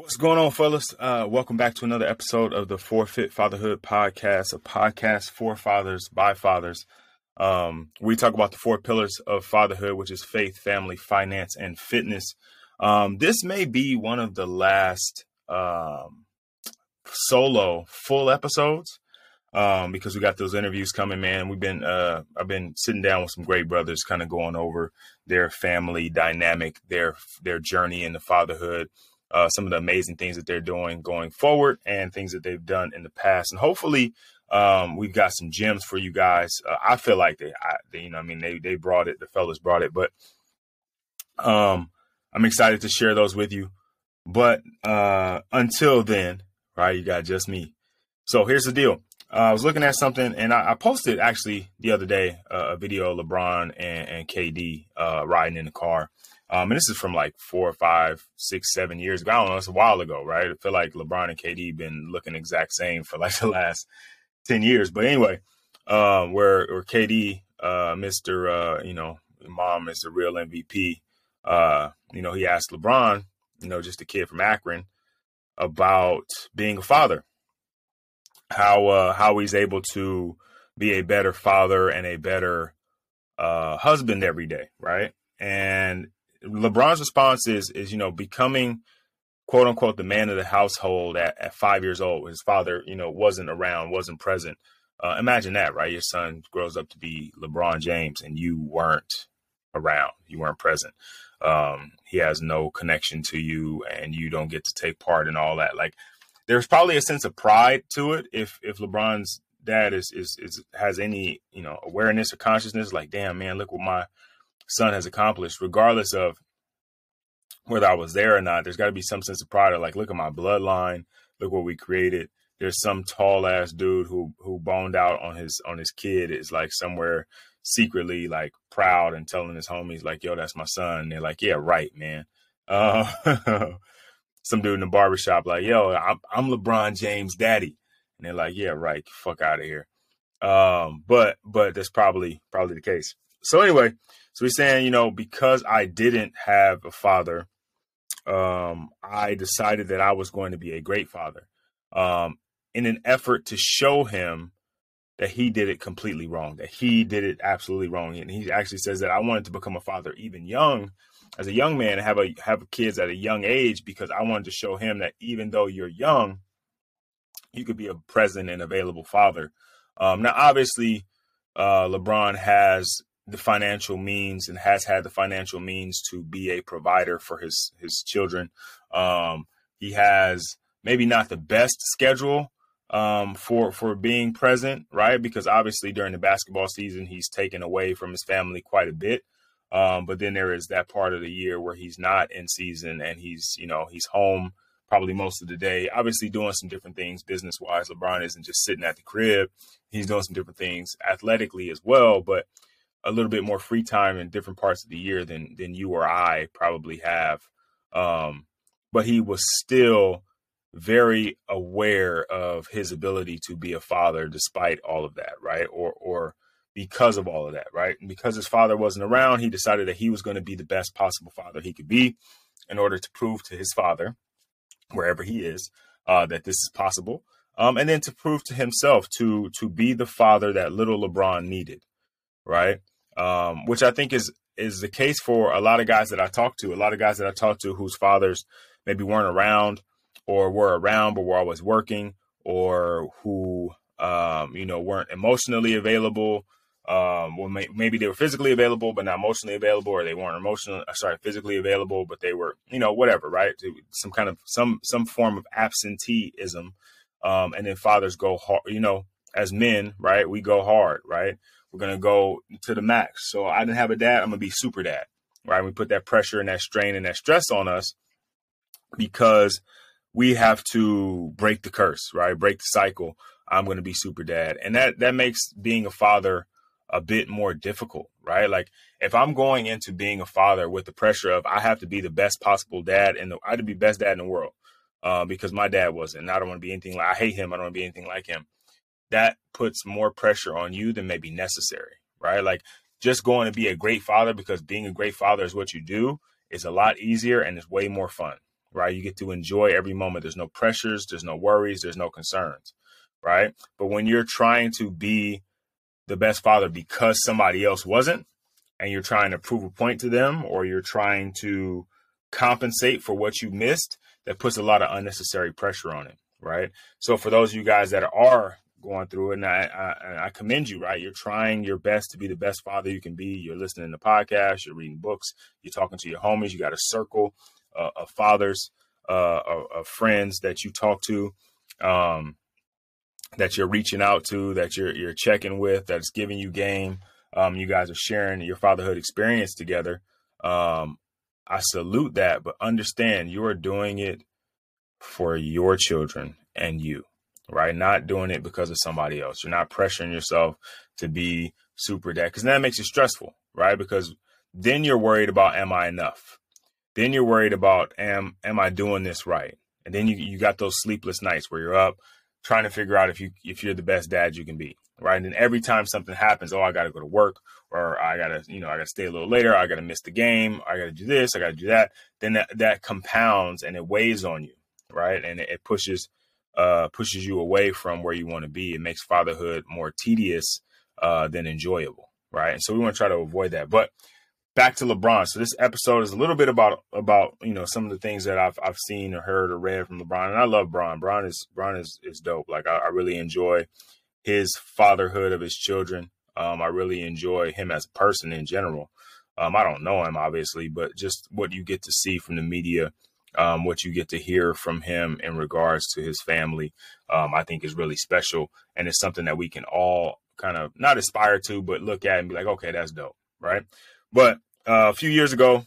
What's going on, fellas? Uh, welcome back to another episode of the Forfeit Fatherhood Podcast, a podcast for fathers by fathers. Um, we talk about the four pillars of fatherhood, which is faith, family, finance, and fitness. Um, this may be one of the last um, solo full episodes um, because we got those interviews coming, man. We've been uh, I've been sitting down with some great brothers, kind of going over their family dynamic, their their journey in the fatherhood, uh, some of the amazing things that they're doing going forward, and things that they've done in the past, and hopefully. Um, we've got some gems for you guys. Uh, I feel like they, I, they, you know, I mean, they they brought it. The fellas brought it, but um, I'm excited to share those with you. But uh, until then, right, you got just me. So here's the deal. Uh, I was looking at something, and I, I posted actually the other day uh, a video of LeBron and, and KD uh, riding in the car. Um, and this is from like four, five, six, seven years ago. I don't know. It's a while ago, right? I feel like LeBron and KD been looking exact same for like the last ten years. But anyway, um, where where KD, uh, Mister, uh, you know, mom is the real MVP. Uh, you know, he asked LeBron, you know, just a kid from Akron, about being a father how uh, how he's able to be a better father and a better uh, husband every day, right? And LeBron's response is is you know becoming quote unquote the man of the household at, at five years old. His father, you know, wasn't around, wasn't present. Uh, imagine that, right? Your son grows up to be LeBron James, and you weren't around, you weren't present. Um, he has no connection to you, and you don't get to take part in all that. Like there's probably a sense of pride to it if if LeBron's dad is is, is has any you know awareness or consciousness like damn man look what my son has accomplished regardless of whether I was there or not there's got to be some sense of pride of like look at my bloodline look what we created there's some tall ass dude who who boned out on his on his kid is like somewhere secretly like proud and telling his homies like yo that's my son and they're like yeah right man uh some dude in the barbershop like, yo, I'm, I'm LeBron James daddy. And they're like, yeah, right. Fuck out of here. Um, but, but that's probably, probably the case. So anyway, so he's saying, you know, because I didn't have a father, um, I decided that I was going to be a great father, um, in an effort to show him that he did it completely wrong, that he did it absolutely wrong. And he actually says that I wanted to become a father even young as a young man have a have kids at a young age because I wanted to show him that even though you're young, you could be a present and available father. Um, now, obviously, uh, LeBron has the financial means and has had the financial means to be a provider for his his children. Um, he has maybe not the best schedule um, for for being present, right? Because obviously during the basketball season, he's taken away from his family quite a bit. Um, but then there is that part of the year where he's not in season and he's, you know, he's home probably most of the day, obviously doing some different things business wise. LeBron isn't just sitting at the crib. He's doing some different things athletically as well, but a little bit more free time in different parts of the year than than you or I probably have. Um, but he was still very aware of his ability to be a father despite all of that, right? Or or because of all of that, right? And because his father wasn't around, he decided that he was going to be the best possible father he could be in order to prove to his father, wherever he is, uh, that this is possible. Um, and then to prove to himself to to be the father that little LeBron needed, right? Um, which I think is is the case for a lot of guys that I talk to, a lot of guys that I talk to whose fathers maybe weren't around or were around but were always working or who um, you know weren't emotionally available um, well, may, maybe they were physically available but not emotionally available, or they weren't emotionally uh, sorry physically available but they were you know whatever, right? Some kind of some some form of absenteeism, um, and then fathers go hard, you know, as men, right? We go hard, right? We're gonna go to the max. So I didn't have a dad, I'm gonna be super dad, right? We put that pressure and that strain and that stress on us because we have to break the curse, right? Break the cycle. I'm to be super dad, and that that makes being a father a bit more difficult, right? Like if I'm going into being a father with the pressure of I have to be the best possible dad and I have to be best dad in the world uh, because my dad wasn't. And I don't want to be anything like I hate him. I don't want to be anything like him. That puts more pressure on you than maybe necessary, right? Like just going to be a great father because being a great father is what you do is a lot easier and it's way more fun, right? You get to enjoy every moment. There's no pressures, there's no worries, there's no concerns, right? But when you're trying to be the best father because somebody else wasn't, and you're trying to prove a point to them, or you're trying to compensate for what you missed, that puts a lot of unnecessary pressure on it, right? So for those of you guys that are going through it, and I, I, I commend you, right? You're trying your best to be the best father you can be. You're listening to podcasts, you're reading books, you're talking to your homies. You got a circle uh, of fathers, uh, of, of, friends that you talk to, um, that you're reaching out to, that you're you're checking with, that's giving you game. Um, you guys are sharing your fatherhood experience together. Um, I salute that, but understand you are doing it for your children and you, right? Not doing it because of somebody else. You're not pressuring yourself to be super dad because that makes you stressful, right? Because then you're worried about am I enough? Then you're worried about am am I doing this right? And then you you got those sleepless nights where you're up trying to figure out if you if you're the best dad you can be, right? And then every time something happens, oh, I got to go to work, or I gotta you know I gotta stay a little later, I gotta miss the game, I gotta do this, I gotta do that. Then that that compounds and it weighs on you, right? And it, it pushes uh pushes you away from where you want to be. It makes fatherhood more tedious uh than enjoyable, right? And so we want to try to avoid that, but back to LeBron. So this episode is a little bit about about you know some of the things that I've I've seen or heard or read from LeBron, and I love Bron. Bron is Bron is is dope. Like I, I really enjoy his fatherhood of his children. Um, I really enjoy him as a person in general. Um, I don't know him obviously, but just what you get to see from the media, um, what you get to hear from him in regards to his family, um, I think is really special, and it's something that we can all kind of not aspire to, but look at and be like, okay, that's dope, right? But uh, a few years ago,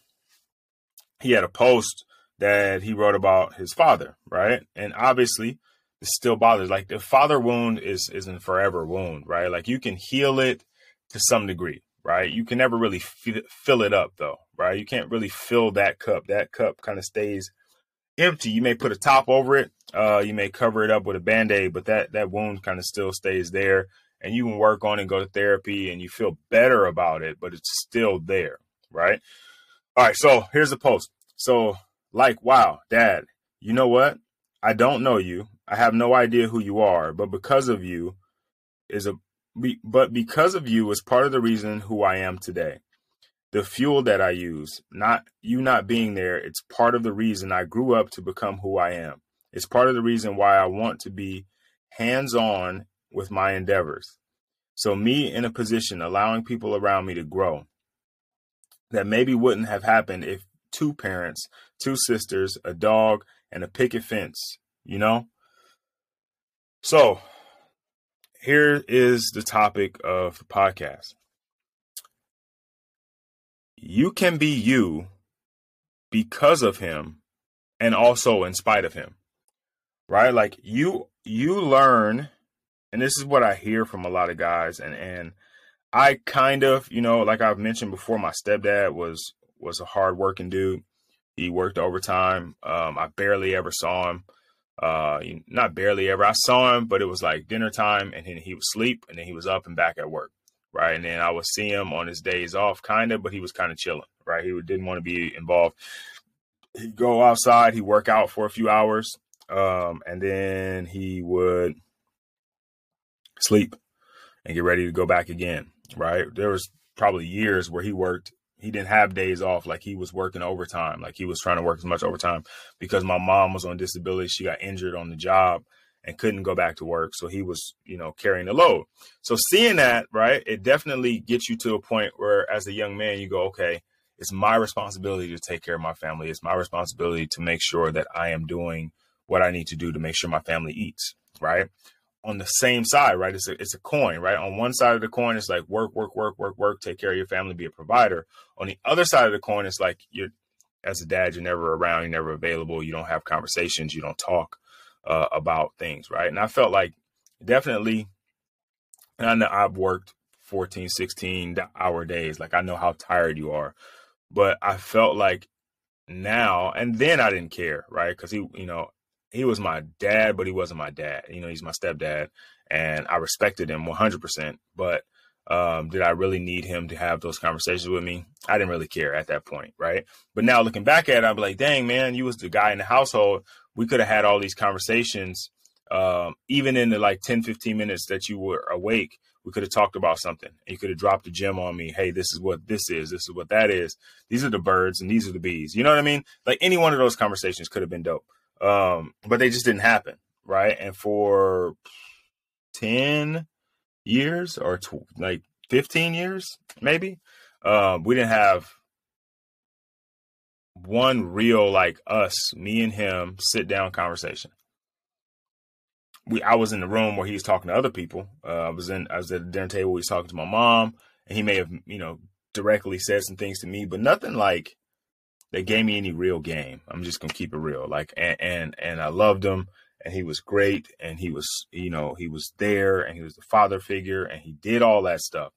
he had a post that he wrote about his father, right? And obviously, it still bothers. Like the father wound is isn't forever wound, right? Like you can heal it to some degree, right? You can never really fill it up though, right? You can't really fill that cup. That cup kind of stays empty. You may put a top over it, uh, you may cover it up with a band-aid, but that that wound kind of still stays there and you can work on it go to therapy and you feel better about it, but it's still there, right? All right, so here's the post. So, like, wow, dad, you know what? I don't know you. I have no idea who you are, but because of you is a but because of you is part of the reason who I am today. The fuel that I use, not you not being there, it's part of the reason I grew up to become who I am. It's part of the reason why I want to be hands-on with my endeavors. So, me in a position allowing people around me to grow that maybe wouldn't have happened if two parents, two sisters, a dog, and a picket fence, you know? So, here is the topic of the podcast. You can be you because of him and also in spite of him. Right? Like you you learn and this is what I hear from a lot of guys and and I kind of, you know, like I've mentioned before, my stepdad was was a hard working dude. He worked overtime. Um, I barely ever saw him. Uh, not barely ever. I saw him, but it was like dinner time, and then he would sleep, and then he was up and back at work, right? And then I would see him on his days off, kind of, but he was kind of chilling, right? He didn't want to be involved. He'd go outside, he'd work out for a few hours, um, and then he would sleep and get ready to go back again, right? There was probably years where he worked he didn't have days off like he was working overtime like he was trying to work as much overtime because my mom was on disability she got injured on the job and couldn't go back to work so he was you know carrying the load. So seeing that right it definitely gets you to a point where as a young man you go okay it's my responsibility to take care of my family. It's my responsibility to make sure that i am doing what i need to do to make sure my family eats right on the same side, right? It's a, it's a coin, right? On one side of the coin, it's like work, work, work, work, work, take care of your family, be a provider. On the other side of the coin, it's like you're, as a dad, you're never around, you're never available, you don't have conversations, you don't talk uh, about things, right? And I felt like definitely, and I know I've worked 14, 16 hour days, like I know how tired you are, but I felt like now, and then I didn't care, right? Because he, you know, he was my dad, but he wasn't my dad. You know, he's my stepdad, and I respected him 100%. But Um, did I really need him to have those conversations with me? I didn't really care at that point, right? But now looking back at it, I'm like, dang man, you was the guy in the household. We could have had all these conversations, um, even in the like 10, 15 minutes that you were awake. We could have talked about something. You could have dropped a gem on me. Hey, this is what this is. This is what that is. These are the birds and these are the bees. You know what I mean? Like any one of those conversations could have been dope. Um, but they just didn't happen, right? And for 10 years or tw- like 15 years, maybe, um, we didn't have one real like us, me and him, sit down conversation. We I was in the room where he was talking to other people. Uh, I was in I was at the dinner table. He was talking to my mom, and he may have you know directly said some things to me, but nothing like that gave me any real game. I'm just gonna keep it real. Like and and, and I loved him and he was great and he was you know he was there and he was the father figure and he did all that stuff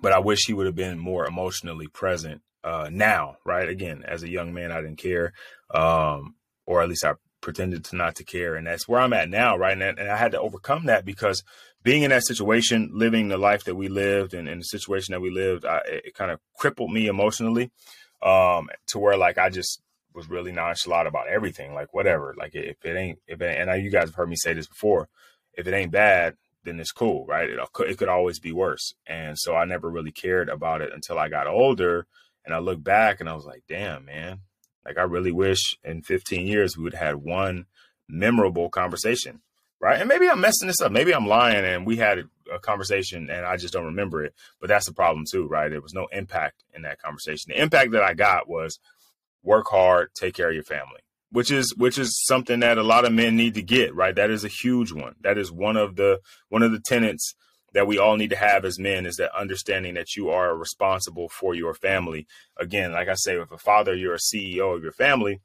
but i wish he would have been more emotionally present uh, now right again as a young man i didn't care um, or at least i pretended to not to care and that's where i'm at now right and, and i had to overcome that because being in that situation living the life that we lived and in the situation that we lived I, it kind of crippled me emotionally um, to where like i just was really nonchalant about everything. Like whatever. Like if it ain't, if it, and I, you guys have heard me say this before. If it ain't bad, then it's cool, right? It, it could always be worse. And so I never really cared about it until I got older. And I look back and I was like, damn, man. Like I really wish in 15 years we would have had one memorable conversation, right? And maybe I'm messing this up. Maybe I'm lying and we had a conversation and I just don't remember it. But that's the problem too, right? There was no impact in that conversation. The impact that I got was work hard, take care of your family, which is which is something that a lot of men need to get, right? That is a huge one. That is one of the one of the tenets that we all need to have as men is that understanding that you are responsible for your family. Again, like I say, if a father, you're a CEO of your family,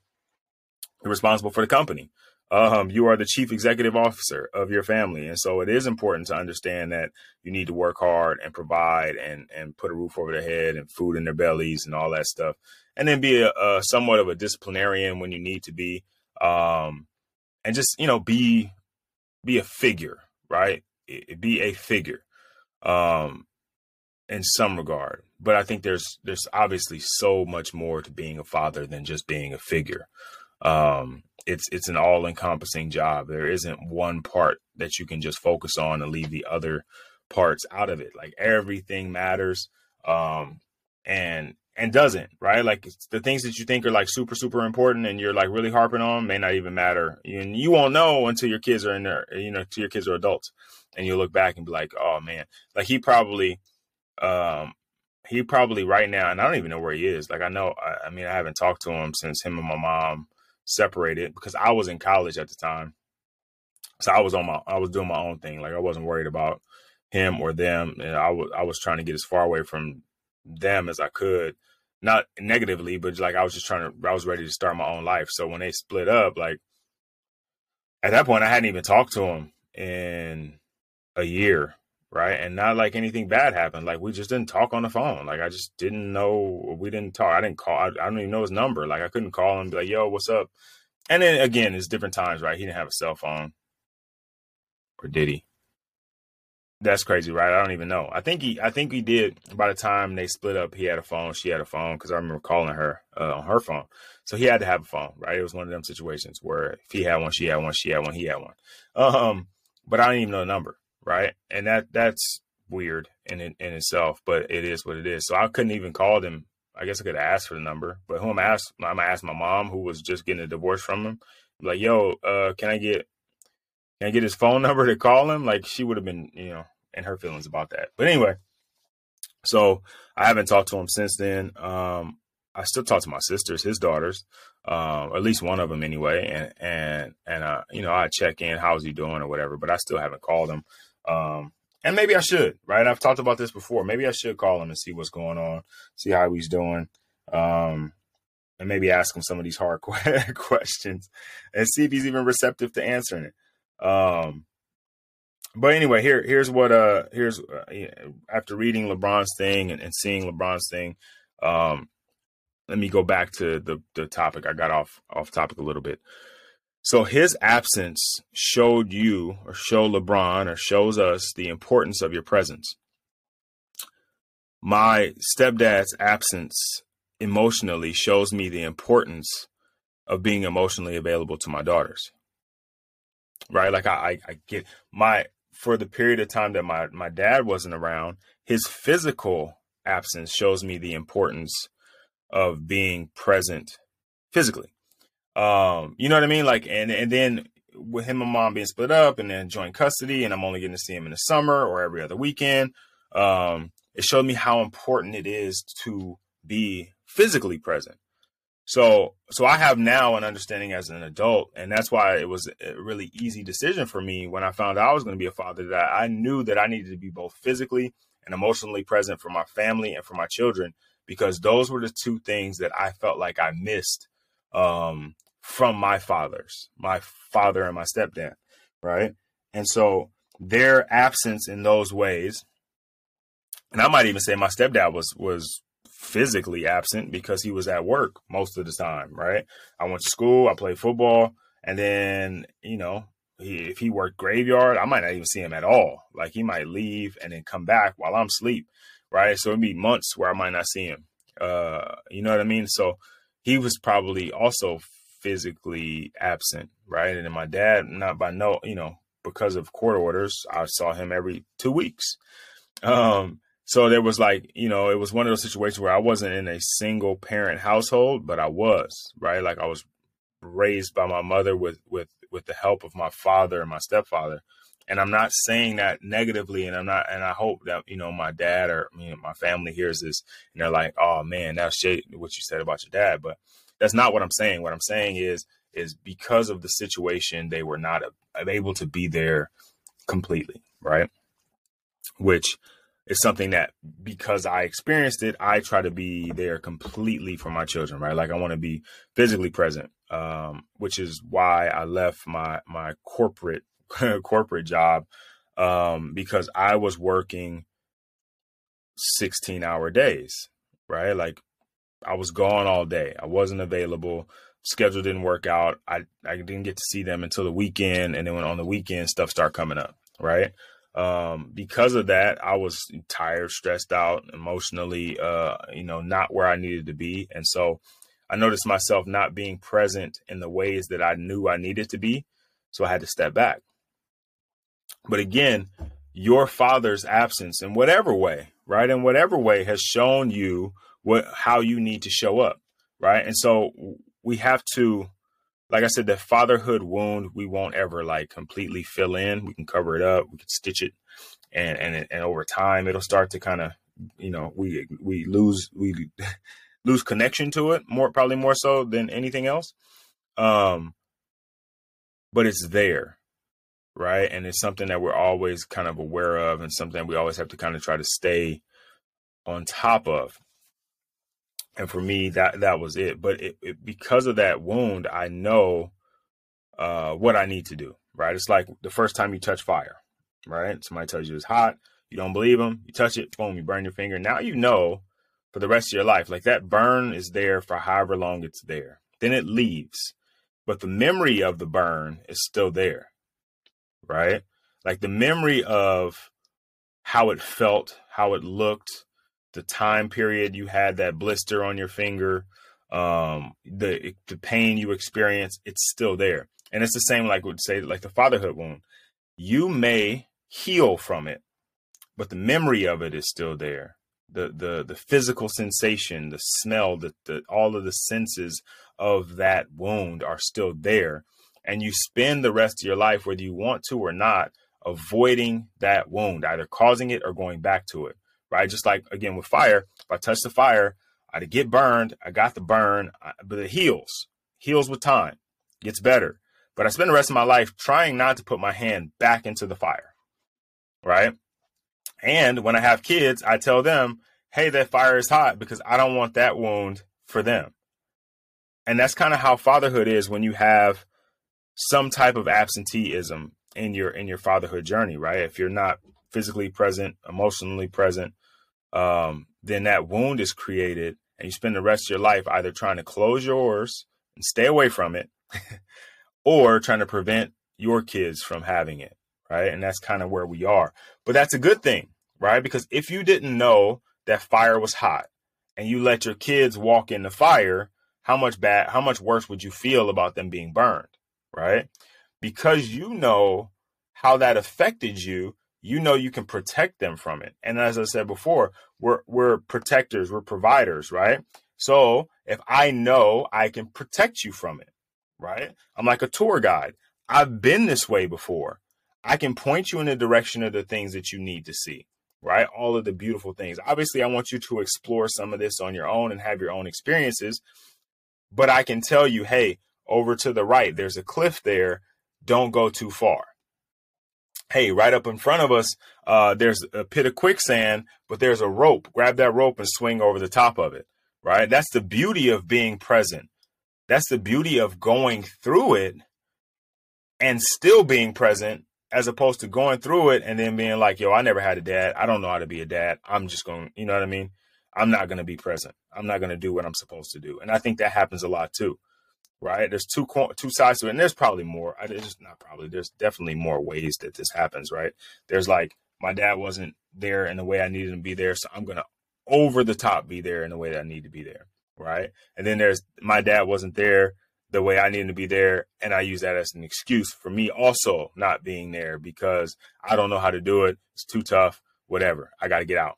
you're responsible for the company. Um, you are the chief executive officer of your family. And so it is important to understand that you need to work hard and provide and, and put a roof over their head and food in their bellies and all that stuff and then be a, a somewhat of a disciplinarian when you need to be, um, and just you know be be a figure, right? Be a figure, um, in some regard. But I think there's there's obviously so much more to being a father than just being a figure. Um, it's it's an all encompassing job. There isn't one part that you can just focus on and leave the other parts out of it. Like everything matters. Um, and and doesn't, right? Like the things that you think are like super, super important and you're like really harping on may not even matter. And you won't know until your kids are in there, you know, till your kids are adults. And you look back and be like, oh man, like he probably, um, he probably right now, and I don't even know where he is. Like I know, I, I mean, I haven't talked to him since him and my mom separated because I was in college at the time. So I was on my, I was doing my own thing. Like I wasn't worried about him or them. And I was, I was trying to get as far away from them as I could. Not negatively, but like I was just trying to I was ready to start my own life. So when they split up, like at that point I hadn't even talked to him in a year, right? And not like anything bad happened. Like we just didn't talk on the phone. Like I just didn't know we didn't talk. I didn't call I, I don't even know his number. Like I couldn't call him be like, yo, what's up? And then again, it's different times, right? He didn't have a cell phone. Or did he? That's crazy, right? I don't even know. I think he, I think he did. By the time they split up, he had a phone. She had a phone because I remember calling her uh, on her phone. So he had to have a phone, right? It was one of them situations where if he had one, she had one, she had one, he had one. Um, but I didn't even know the number, right? And that that's weird in in, itself, but it is what it is. So I couldn't even call them. I guess I could ask for the number, but who am I ask? I'm gonna ask my mom, who was just getting a divorce from him. Like, yo, uh, can I get can I get his phone number to call him? Like she would have been, you know, in her feelings about that. But anyway, so I haven't talked to him since then. Um, I still talk to my sisters, his daughters, uh, at least one of them anyway, and and and uh, you know I check in, how's he doing or whatever. But I still haven't called him, um, and maybe I should. Right? I've talked about this before. Maybe I should call him and see what's going on, see how he's doing, um, and maybe ask him some of these hard questions and see if he's even receptive to answering it. Um, but anyway, here here's what uh here's uh, after reading LeBron's thing and, and seeing LeBron's thing, um, let me go back to the the topic. I got off off topic a little bit. So his absence showed you, or show LeBron, or shows us the importance of your presence. My stepdad's absence emotionally shows me the importance of being emotionally available to my daughters. Right? Like I, I, I get my for the period of time that my my dad wasn't around, his physical absence shows me the importance of being present physically. Um, you know what I mean? Like, and and then with him and mom being split up, and then joint custody, and I'm only getting to see him in the summer or every other weekend. Um, it showed me how important it is to be physically present. So, so I have now an understanding as an adult, and that's why it was a really easy decision for me when I found out I was going to be a father. That I knew that I needed to be both physically and emotionally present for my family and for my children, because those were the two things that I felt like I missed um, from my fathers, my father and my stepdad, right? And so their absence in those ways, and I might even say my stepdad was was physically absent because he was at work most of the time, right? I went to school, I played football, and then, you know, he, if he worked graveyard, I might not even see him at all. Like he might leave and then come back while I'm asleep, right? So it'd be months where I might not see him. Uh, you know what I mean? So he was probably also physically absent, right? And then my dad, not by no, you know, because of court orders, I saw him every two weeks. Um, so there was like, you know, it was one of those situations where I wasn't in a single parent household, but I was, right? Like I was raised by my mother with with with the help of my father and my stepfather. And I'm not saying that negatively, and I'm not, and I hope that you know my dad or you know, my family hears this and they're like, "Oh man, that's shit what you said about your dad." But that's not what I'm saying. What I'm saying is, is because of the situation, they were not able to be there completely, right? Which is something that because I experienced it, I try to be there completely for my children, right? Like I want to be physically present, um, which is why I left my my corporate corporate job um, because I was working 16 hour days, right? Like I was gone all day. I wasn't available. Schedule didn't work out. I, I didn't get to see them until the weekend. And then when on the weekend, stuff started coming up, right? um, because of that, I was tired, stressed out, emotionally, uh, you know, not where I needed to be. And so I noticed myself not being present in the ways that I knew I needed to be. So I had to step back. But again, your father's absence in whatever way, right? In whatever way has shown you what how you need to show up, right? And so we have to like I said, the fatherhood wound we won't ever like completely fill in. We can cover it up, we can stitch it, and and and over time it'll start to kind of you know we we lose we lose connection to it more probably more so than anything else. Um, but it's there, right? And it's something that we're always kind of aware of, and something we always have to kind of try to stay on top of. And for me that that was it. But it, it, because of that wound i know uh, what i need to do right? It's like the first time you touch fire right? Somebody tells you it's hot you don't believe them you touch it boom you burn your finger. Now you know for the rest of your life like that burn is there for however long it's there. Then it leaves but the memory of the burn is still there right like the memory of how it felt how it looked the time period you had that blister on your finger, um, the the pain you experienced, it's still there. And it's the same like would say like the fatherhood wound. You may heal from it, but the memory of it is still there. The the the physical sensation, the smell, the, the all of the senses of that wound are still there. And you spend the rest of your life, whether you want to or not, avoiding that wound, either causing it or going back to it right? Just like again with fire, if I touch the fire, I get burned. I got the burn, but it heals, heals with time, gets better. But I spend the rest of my life trying not to put my hand back into the fire, right? And when I have kids, I tell them, hey, that fire is hot because I don't want that wound for them. And that's kind of how fatherhood is when you have some type of absenteeism in your in your fatherhood journey, right? If you're not physically present, emotionally present, um, then that wound is created and you spend the rest of your life either trying to close yours and stay away from it or trying to prevent your kids from having it, right? And that's kind of where we are. But that's a good thing, right? Because if you didn't know that fire was hot and you let your kids walk in the fire, how much bad, how much worse would you feel about them being burned, right? Because you know how that affected you, you know you can protect them from it. And as I said before, we're we're protectors, we're providers, right? So if I know I can protect you from it, right? I'm like a tour guide. I've been this way before. I can point you in the direction of the things that you need to see, right? All of the beautiful things. Obviously, I want you to explore some of this on your own and have your own experiences. But I can tell you, hey, over to the right, there's a cliff there. Don't go too far hey, right up in front of us, uh, there's a pit of quicksand, but there's a rope. Grab that rope and swing over the top of it, right? That's the beauty of being present. That's the beauty of going through it and still being present as opposed to going through it and then being like, yo, I never had a dad. I don't know how to be a dad. I'm just going, you know what I mean? I'm not going to be present. I'm not going to do what I'm supposed to do. And I think that happens a lot too right? There's two two sides to it, and there's probably more. I just not probably. There's definitely more ways that this happens, right? There's like my dad wasn't there in the way I needed him to be there, so I'm gonna over the top be there in the way that I need to be there, right? And then there's my dad wasn't there the way I needed to be there, and I use that as an excuse for me also not being there because I don't know how to do it. It's too tough. Whatever. I got to get out,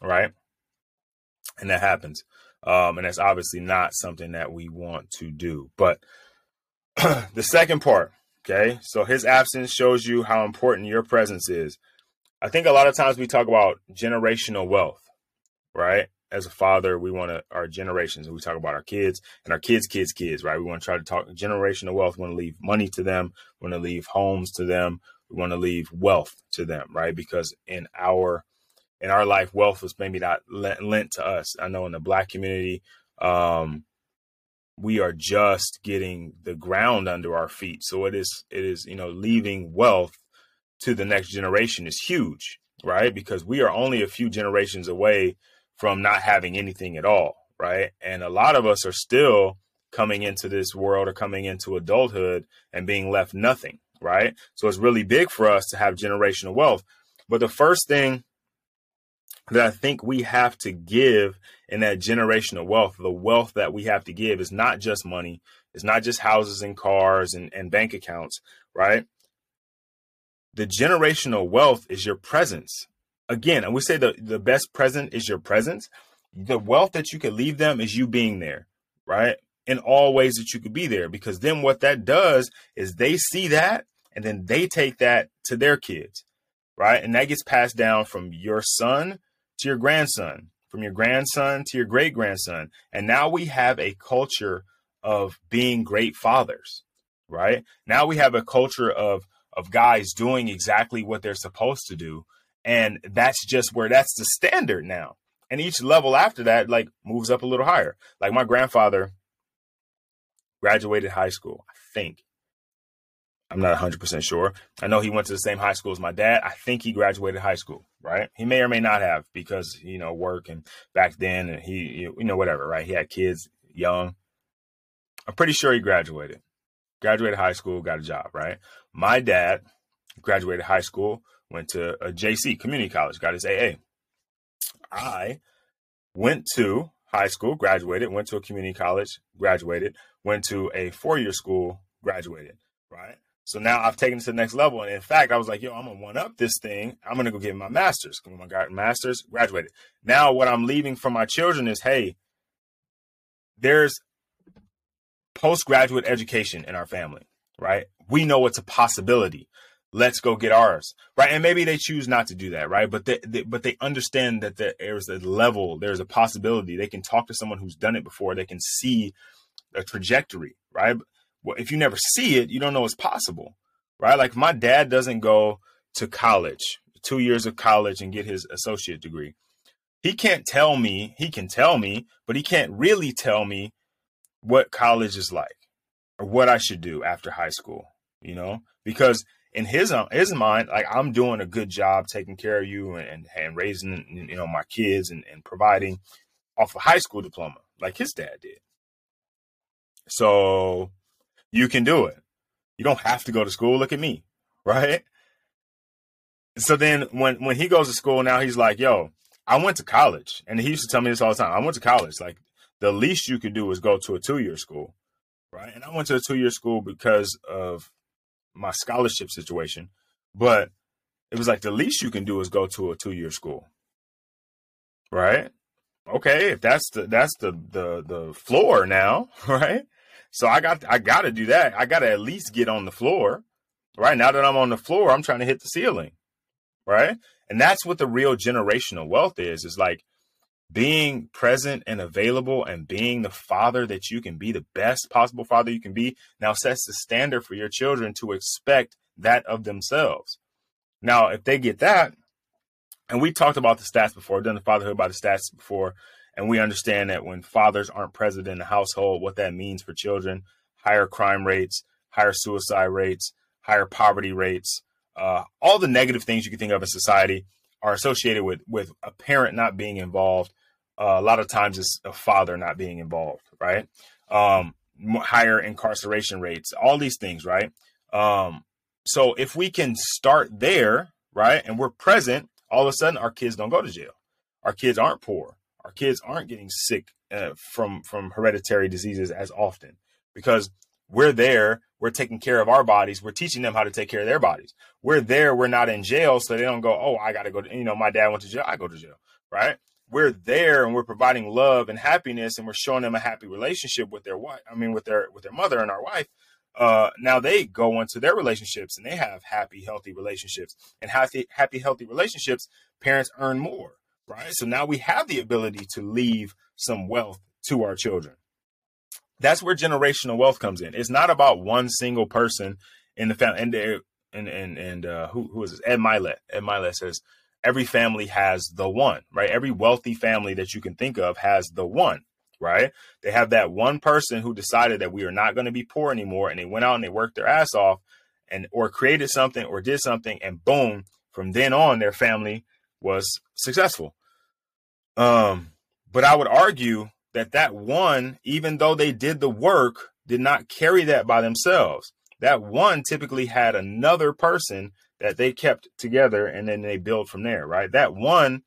right? And that happens. Um, and that's obviously not something that we want to do. But the second part, okay, so his absence shows you how important your presence is. I think a lot of times we talk about generational wealth, right? As a father, we want to our generations, we talk about our kids and our kids' kids' kids, right? We want to try to talk generational wealth. We want to leave money to them. We want to leave homes to them. We want to leave wealth to them, right? Because in our in our life, wealth was maybe not lent, to us. I know in the black community, um, we are just getting the ground under our feet. So it is, it is, you know, leaving wealth to the next generation is huge, right? Because we are only a few generations away from not having anything at all, right? And a lot of us are still coming into this world or coming into adulthood and being left nothing, right? So it's really big for us to have generational wealth. But the first thing that I think we have to give in that generational wealth, the wealth that we have to give is not just money, it's not just houses and cars and, and bank accounts, right? The generational wealth is your presence. Again, and we say the, the best present is your presence. The wealth that you can leave them is you being there, right? In all ways that you could be there. Because then what that does is they see that and then they take that to their kids, right? And that gets passed down from your son to your grandson, from your grandson to your great grandson. And now we have a culture of being great fathers, right? Now we have a culture of of guys doing exactly what they're supposed to do. And that's just where that's the standard now. And each level after that, like moves up a little higher. Like my grandfather graduated high school, I think. I'm not 100% sure. I know he went to the same high school as my dad. I think he graduated high school, right? He may or may not have because, you know, work and back then and he, you know, whatever, right? He had kids young. I'm pretty sure he graduated. Graduated high school, got a job, right? My dad graduated high school, went to a JC, community college, got his AA. I went to high school, graduated, went to a community college, graduated, went to a four year school, graduated, right? So now I've taken it to the next level. And in fact, I was like, yo, I'm gonna one up this thing. I'm gonna go get my master's. My master's, graduated. Now what I'm leaving for my children is, hey, there's postgraduate education in our family, right? We know it's a possibility. Let's go get ours, right? And maybe they choose not to do that, right? But they, they but they understand that there's a level, there's a possibility. They can talk to someone who's done it before. They can see a trajectory, right? Well, if you never see it, you don't know it's possible, right? Like my dad doesn't go to college, two years of college, and get his associate degree. He can't tell me. He can tell me, but he can't really tell me what college is like or what I should do after high school. You know, because in his uh, his mind, like I'm doing a good job taking care of you and and raising you know my kids and, and providing off a high school diploma like his dad did. So you can do it. You don't have to go to school. Look at me, right? So then when when he goes to school now, he's like, "Yo, I went to college," and he used to tell me this all the time. I went to college. Like the least you could do is go to a two year school, right? And I went to a two year school because of my scholarship situation, but it was like the least you can do is go to a two year school, right? Okay, if that's the that's the the the floor now, right? So I got I got to do that. I got to at least get on the floor, right? Now that I'm on the floor, I'm trying to hit the ceiling, right? And that's what the real generational wealth is. Is like being present and available and being the father that you can be, the best possible father you can be, now sets the standard for your children to expect that of themselves. Now, if they get that, and we talked about the stats before, done the fatherhood by the stats before, and we understand that when fathers aren't present in the household, what that means for children higher crime rates, higher suicide rates, higher poverty rates, uh, all the negative things you can think of in society are associated with with a parent not being involved. Uh, a lot of times it's a father not being involved, right? Um, higher incarceration rates, all these things, right? Um, so if we can start there, right, and we're present, all of a sudden our kids don't go to jail. Our kids aren't poor. Our kids aren't getting sick uh, from from hereditary diseases as often because we're there. We're taking care of our bodies. We're teaching them how to take care of their bodies. We're there. We're not in jail, so they don't go, "Oh, I got to go." To, you know, my dad went to jail. I go to jail, right? We're there and we're providing love and happiness, and we're showing them a happy relationship with their wife. I mean, with their with their mother and our wife. Uh, now they go into their relationships and they have happy, healthy relationships. And happy, happy, healthy relationships, parents earn more, right? So now we have the ability to leave some wealth to our children that's where generational wealth comes in. It's not about one single person in the family. And and and and uh, who who is this? Ed Mylett. Ed Mylett says every family has the one, right? Every wealthy family that you can think of has the one, right? They have that one person who decided that we are not going to be poor anymore, and they went out and they worked their ass off, and or created something or did something, and boom, from then on, their family was successful. Um, but I would argue that that one, even though they did the work, did not carry that by themselves. That one typically had another person that they kept together and then they build from there, right? That one,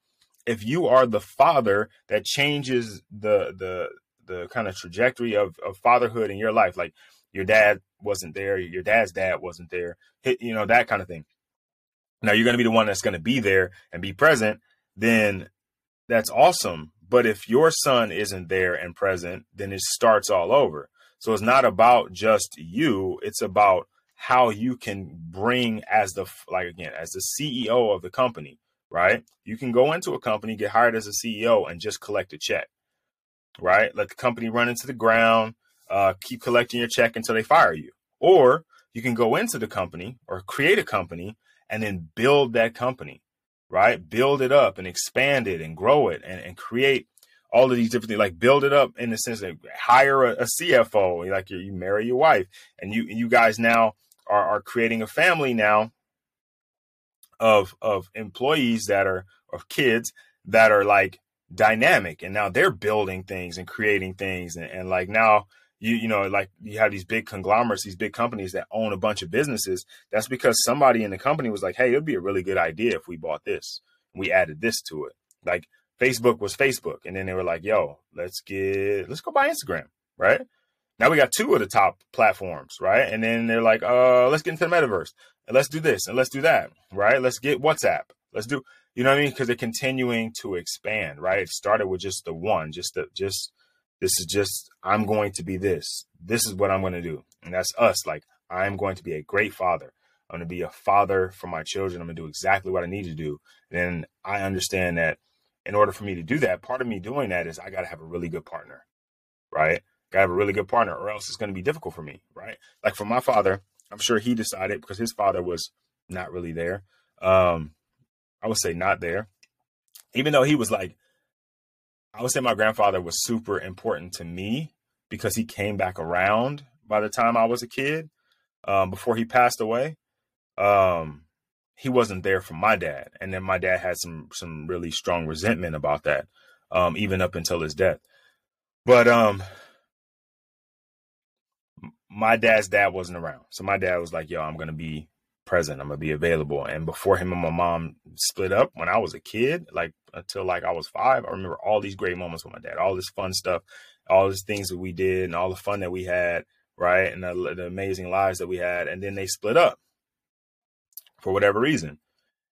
if you are the father that changes the the the kind of trajectory of, of fatherhood in your life, like your dad wasn't there, your dad's dad wasn't there, you know, that kind of thing. Now you're going to be the one that's going to be there and be present, then that's awesome. But if your son isn't there and present, then it starts all over. So it's not about just you, it's about how you can bring as the like again, as the CEO of the company, right? You can go into a company, get hired as a CEO and just collect a check. Right? Let the company run into the ground, uh, keep collecting your check until they fire you. Or you can go into the company or create a company and then build that company right? Build it up and expand it and grow it and, and create all of these different things, like build it up in the sense that hire a, a CFO, like you, marry your wife and you, you guys now are, are creating a family now of, of employees that are, of kids that are like dynamic and now they're building things and creating things. And, and like now, you you know like you have these big conglomerates these big companies that own a bunch of businesses that's because somebody in the company was like hey it'd be a really good idea if we bought this we added this to it. Like facebook was facebook and then they were like yo let's get let's go buy instagram right? Now we got two of the top platforms right? And then they're like uh let's get into the metaverse and let's do this and let's do that right? Let's get whatsapp let's do you know what i mean? Because they're continuing to expand right? It started with just the one just the just this is just, I'm going to be this. This is what I'm going to do. And that's us. Like, I'm going to be a great father. I'm going to be a father for my children. I'm going to do exactly what I need to do. And I understand that in order for me to do that, part of me doing that is I got to have a really good partner, right? Got to have a really good partner, or else it's going to be difficult for me, right? Like for my father, I'm sure he decided because his father was not really there. Um, I would say not there, even though he was like I would say my grandfather was super important to me because he came back around by the time I was a kid. Um, before he passed away, um, he wasn't there for my dad, and then my dad had some some really strong resentment about that, um, even up until his death. But um, my dad's dad wasn't around. So my dad was like, yo, I'm to be present. I'm to be available. And before him and my mom split up when I was a kid, like until like I was five, I remember all these great moments with my dad, all this fun stuff, all these things that we did and all the fun that we had, right? And the, the amazing lives that we had. And then they split up for whatever reason.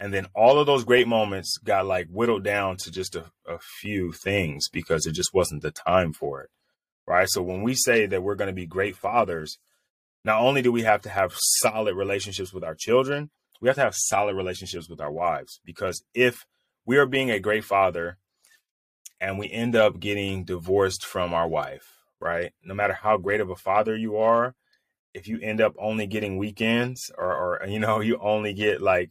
And then all of those great moments got like whittled down to just a, a few things because it just wasn't the time for it right? So when we say that we're going to be great fathers, not only do we have to have solid relationships with our children, we have to have solid relationships with our wives. Because if we are being a great father and we end up getting divorced from our wife, right? No matter how great of a father you are, if you end up only getting weekends or, or you know, you only get like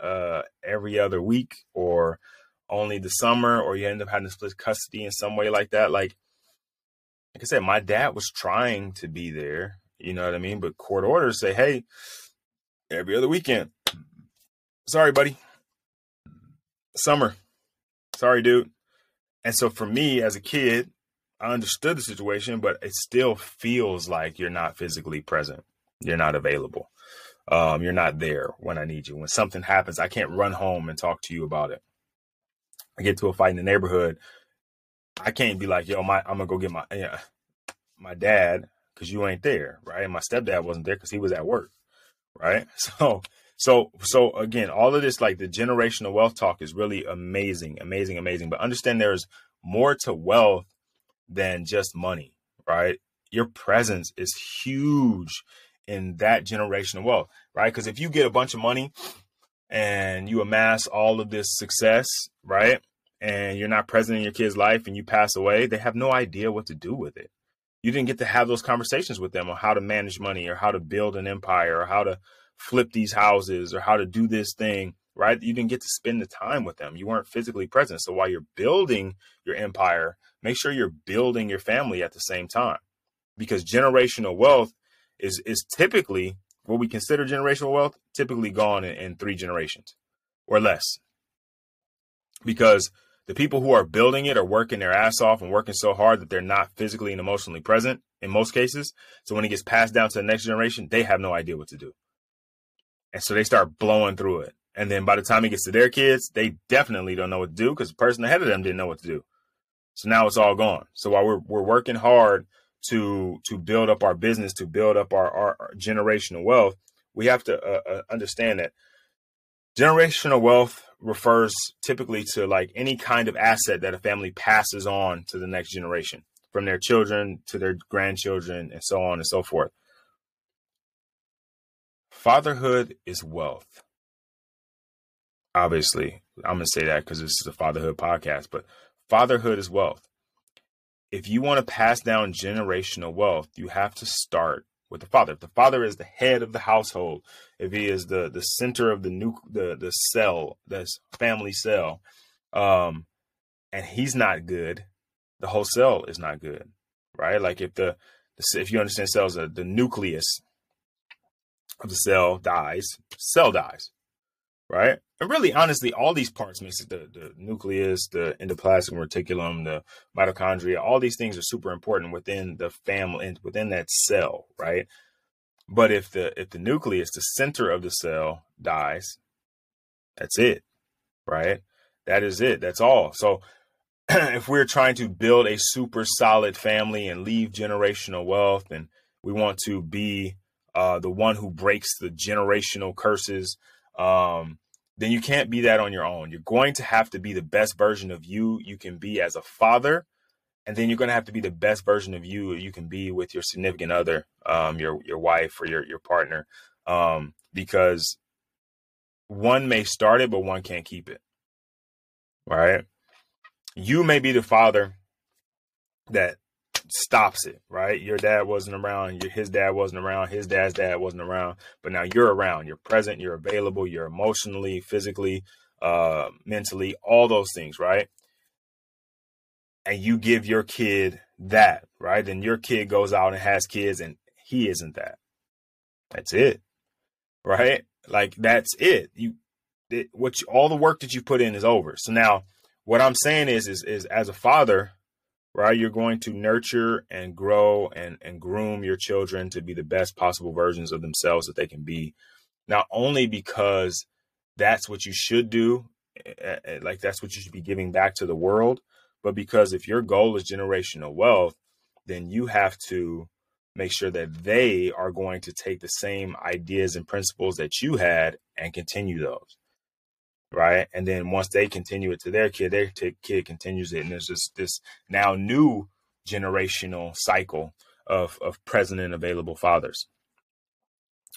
uh, every other week or only the summer, or you end up having to split custody in some way like that, like like I said, my dad was trying to be there, you know what I mean? But court orders say, hey, every other weekend. Sorry, buddy. Summer. Sorry, dude. And so for me as a kid, I understood the situation, but it still feels like you're not physically present. You're not available. Um, you're not there when I need you. When something happens, I can't run home and talk to you about it. I get to a fight in the neighborhood I can't be like, yo, my I'm gonna go get my yeah, my dad because you ain't there, right? And my stepdad wasn't there because he was at work, right? So so so again, all of this like the generational wealth talk is really amazing, amazing, amazing. But understand there's more to wealth than just money, right? Your presence is huge in that generational wealth, right? Because if you get a bunch of money and you amass all of this success, right? and you're not present in your kid's life and you pass away, they have no idea what to do with it. You didn't get to have those conversations with them on how to manage money or how to build an empire or how to flip these houses or how to do this thing, right? You didn't get to spend the time with them. You weren't physically present. So while you're building your empire, make sure you're building your family at the same time. Because generational wealth is is typically what we consider generational wealth, typically gone in, in three generations or less. Because the people who are building it are working their ass off and working so hard that they're not physically and emotionally present in most cases. So when it gets passed down to the next generation, they have no idea what to do. And so they start blowing through it. And then by the time it gets to their kids, they definitely don't know what to do because the person ahead of them didn't know what to do. So now it's all gone. So while we're we're working hard to to build up our business, to build up our, our, our generational wealth, we have to uh, uh, understand that generational wealth refers typically to like any kind of asset that a family passes on to the next generation from their children to their grandchildren and so on and so forth. Fatherhood is wealth. Obviously, I'm going to say that because this is a fatherhood podcast, but fatherhood is wealth. If you want to pass down generational wealth, you have to start with the father. If the father is the head of the household, if he is the the center of the new the the cell, this family cell, um, and he's not good, the whole cell is not good, right? Like if the if you understand cells, uh, the nucleus of the cell dies, cell dies, right? And really, honestly, all these parts makes the, the nucleus, the endoplasmic reticulum, the mitochondria, all these things are super important within the family and within that cell, right? But if the if the nucleus, the center of the cell, dies, that's it, right? That is it. That's all. So if we're trying to build a super solid family and leave generational wealth, and we want to be uh, the one who breaks the generational curses, um, then you can't be that on your own. You're going to have to be the best version of you you can be as a father, and then you're going to have to be the best version of you you can be with your significant other, um, your your wife or your your partner, um, because one may start it, but one can't keep it. Right? You may be the father that stops it, right? Your dad wasn't around, your, his dad wasn't around, his dad's dad wasn't around, but now you're around, you're present, you're available, you're emotionally, physically, uh, mentally, all those things, right? And you give your kid that, right? Then your kid goes out and has kids and he isn't that. That's it, right? Like that's it. You, it, what you, all the work that you put in is over. So now, what I'm saying is, is, is as a father, right? You're going to nurture and grow and, and groom your children to be the best possible versions of themselves that they can be. Not only because that's what you should do, eh, eh, like that's what you should be giving back to the world, but because if your goal is generational wealth, then you have to make sure that they are going to take the same ideas and principles that you had and continue those right? And then once they continue it to their kid, their t- kid continues it, and there's just this now new generational cycle of of present and available fathers,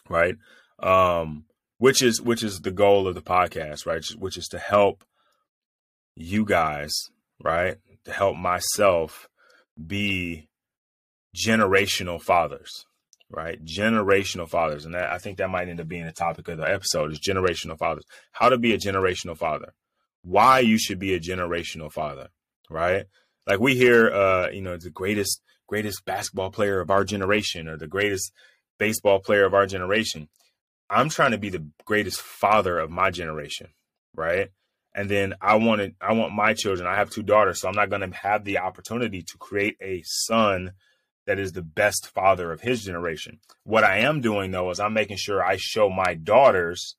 right? Um, which is which is the goal of the podcast, right? Which is to help you guys, right? To help myself be generational fathers, right? Generational fathers. And that, I think that might end up being the topic of the episode is generational fathers. How to be a generational father. Why you should be a generational father, right? Like we hear, uh, you know, the greatest, greatest basketball player of our generation or the greatest baseball player of our generation. I'm trying to be the greatest father of my generation, right? And then I wanted, I want my children. I have two daughters, so I'm not going to have the opportunity to create a son that is the best father of his generation. What I am doing though is I'm making sure I show my daughters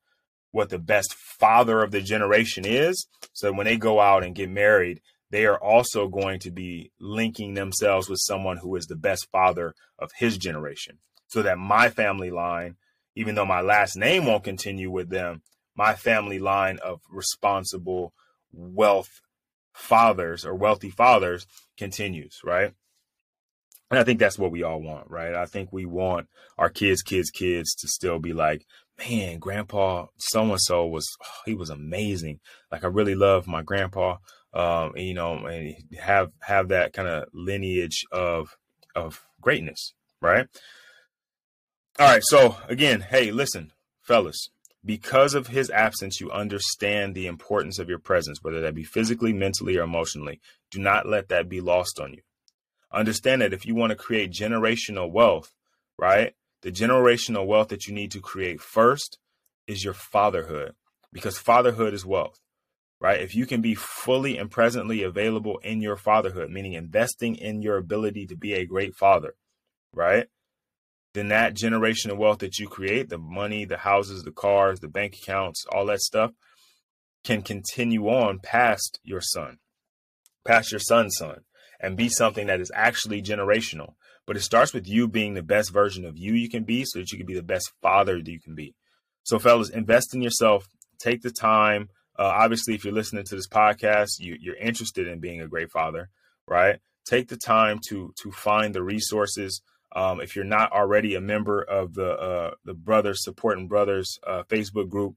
what the best father of the generation is. So when they go out and get married, they are also going to be linking themselves with someone who is the best father of his generation. So that my family line, even though my last name won't continue with them, my family line of responsible wealth fathers or wealthy fathers continues, right? And I think that's what we all want, right? I think we want our kids, kids, kids to still be like, man, grandpa so and so was, oh, he was amazing. Like I really love my grandpa. Um, and, you know, and have, have that kind of lineage of, of greatness, right? All right. So again, hey, listen, fellas, because of his absence, you understand the importance of your presence, whether that be physically, mentally, or emotionally. Do not let that be lost on you understand that if you want to create generational wealth, right? The generational wealth that you need to create first is your fatherhood because fatherhood is wealth, right? If you can be fully and presently available in your fatherhood, meaning investing in your ability to be a great father, right? Then that generational wealth that you create, the money, the houses, the cars, the bank accounts, all that stuff can continue on past your son, past your son's son, and be something that is actually generational. But it starts with you being the best version of you you can be so that you can be the best father that you can be. So, fellas, invest in yourself. Take the time. Uh, obviously, if you're listening to this podcast, you, you're interested in being a great father, right? Take the time to to find the resources. Um, if you're not already a member of the uh, the Brothers Supporting Brothers uh, Facebook group,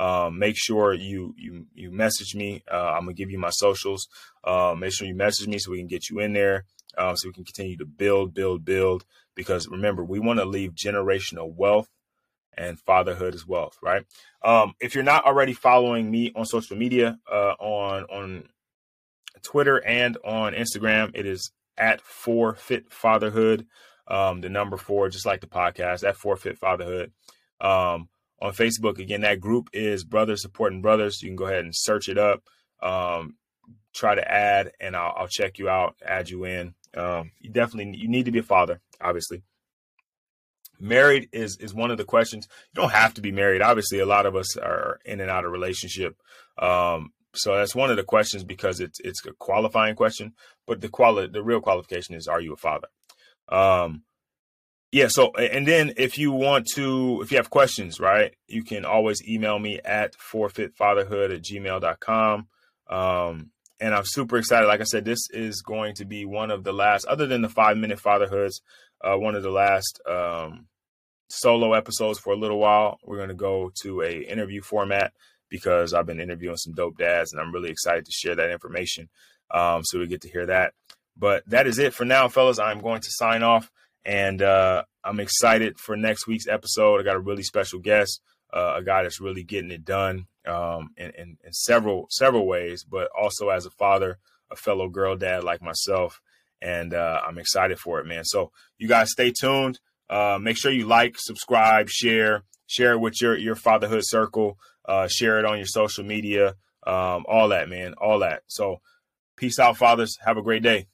um, make sure you you you message me. Uh, I'm gonna give you my socials. Uh, make sure you message me so we can get you in there, uh, so we can continue to build, build, build. Because remember, we want to leave generational wealth and fatherhood as wealth, right? Um, if you're not already following me on social media, uh, on on Twitter and on Instagram, it is at Four Forfeit Fatherhood. Um, the number four, just like the podcast, at Four Forfeit Fatherhood. Um, on Facebook. Again, that group is Brothers Supporting Brothers. You can go ahead and search it up. Um, try to add, and I'll, I'll, check you out, add you in. Um, you definitely you need to be a father, obviously. Married is is one of the questions. You don't have to be married. Obviously, a lot of us are in and out of relationship. Um, so that's one of the questions because it's it's a qualifying question. But the quali- the real qualification is, are you a father? Um, yeah. So, and then if you want to, if you have questions, right, you can always email me at forfeitfatherhood at gmail.com. Um, and I'm super excited. Like I said, this is going to be one of the last, other than the five minute fatherhoods, uh, one of the last um, solo episodes for a little while. We're going to go to a interview format because I've been interviewing some dope dads, and I'm really excited to share that information. Um, so we get to hear that. But that is it for now, fellas. I'm going to sign off. And uh, I'm excited for next week's episode. I got a really special guest, uh, a guy that's really getting it done um, in, in, in, several several ways, but also as a father, a fellow girl dad like myself. And uh, I'm excited for it, man. So you guys stay tuned. Uh, make sure you like, subscribe, share, share it with your your fatherhood circle. Uh, share it on your social media. Um, all that, man, all that. So peace out, fathers. Have a great day.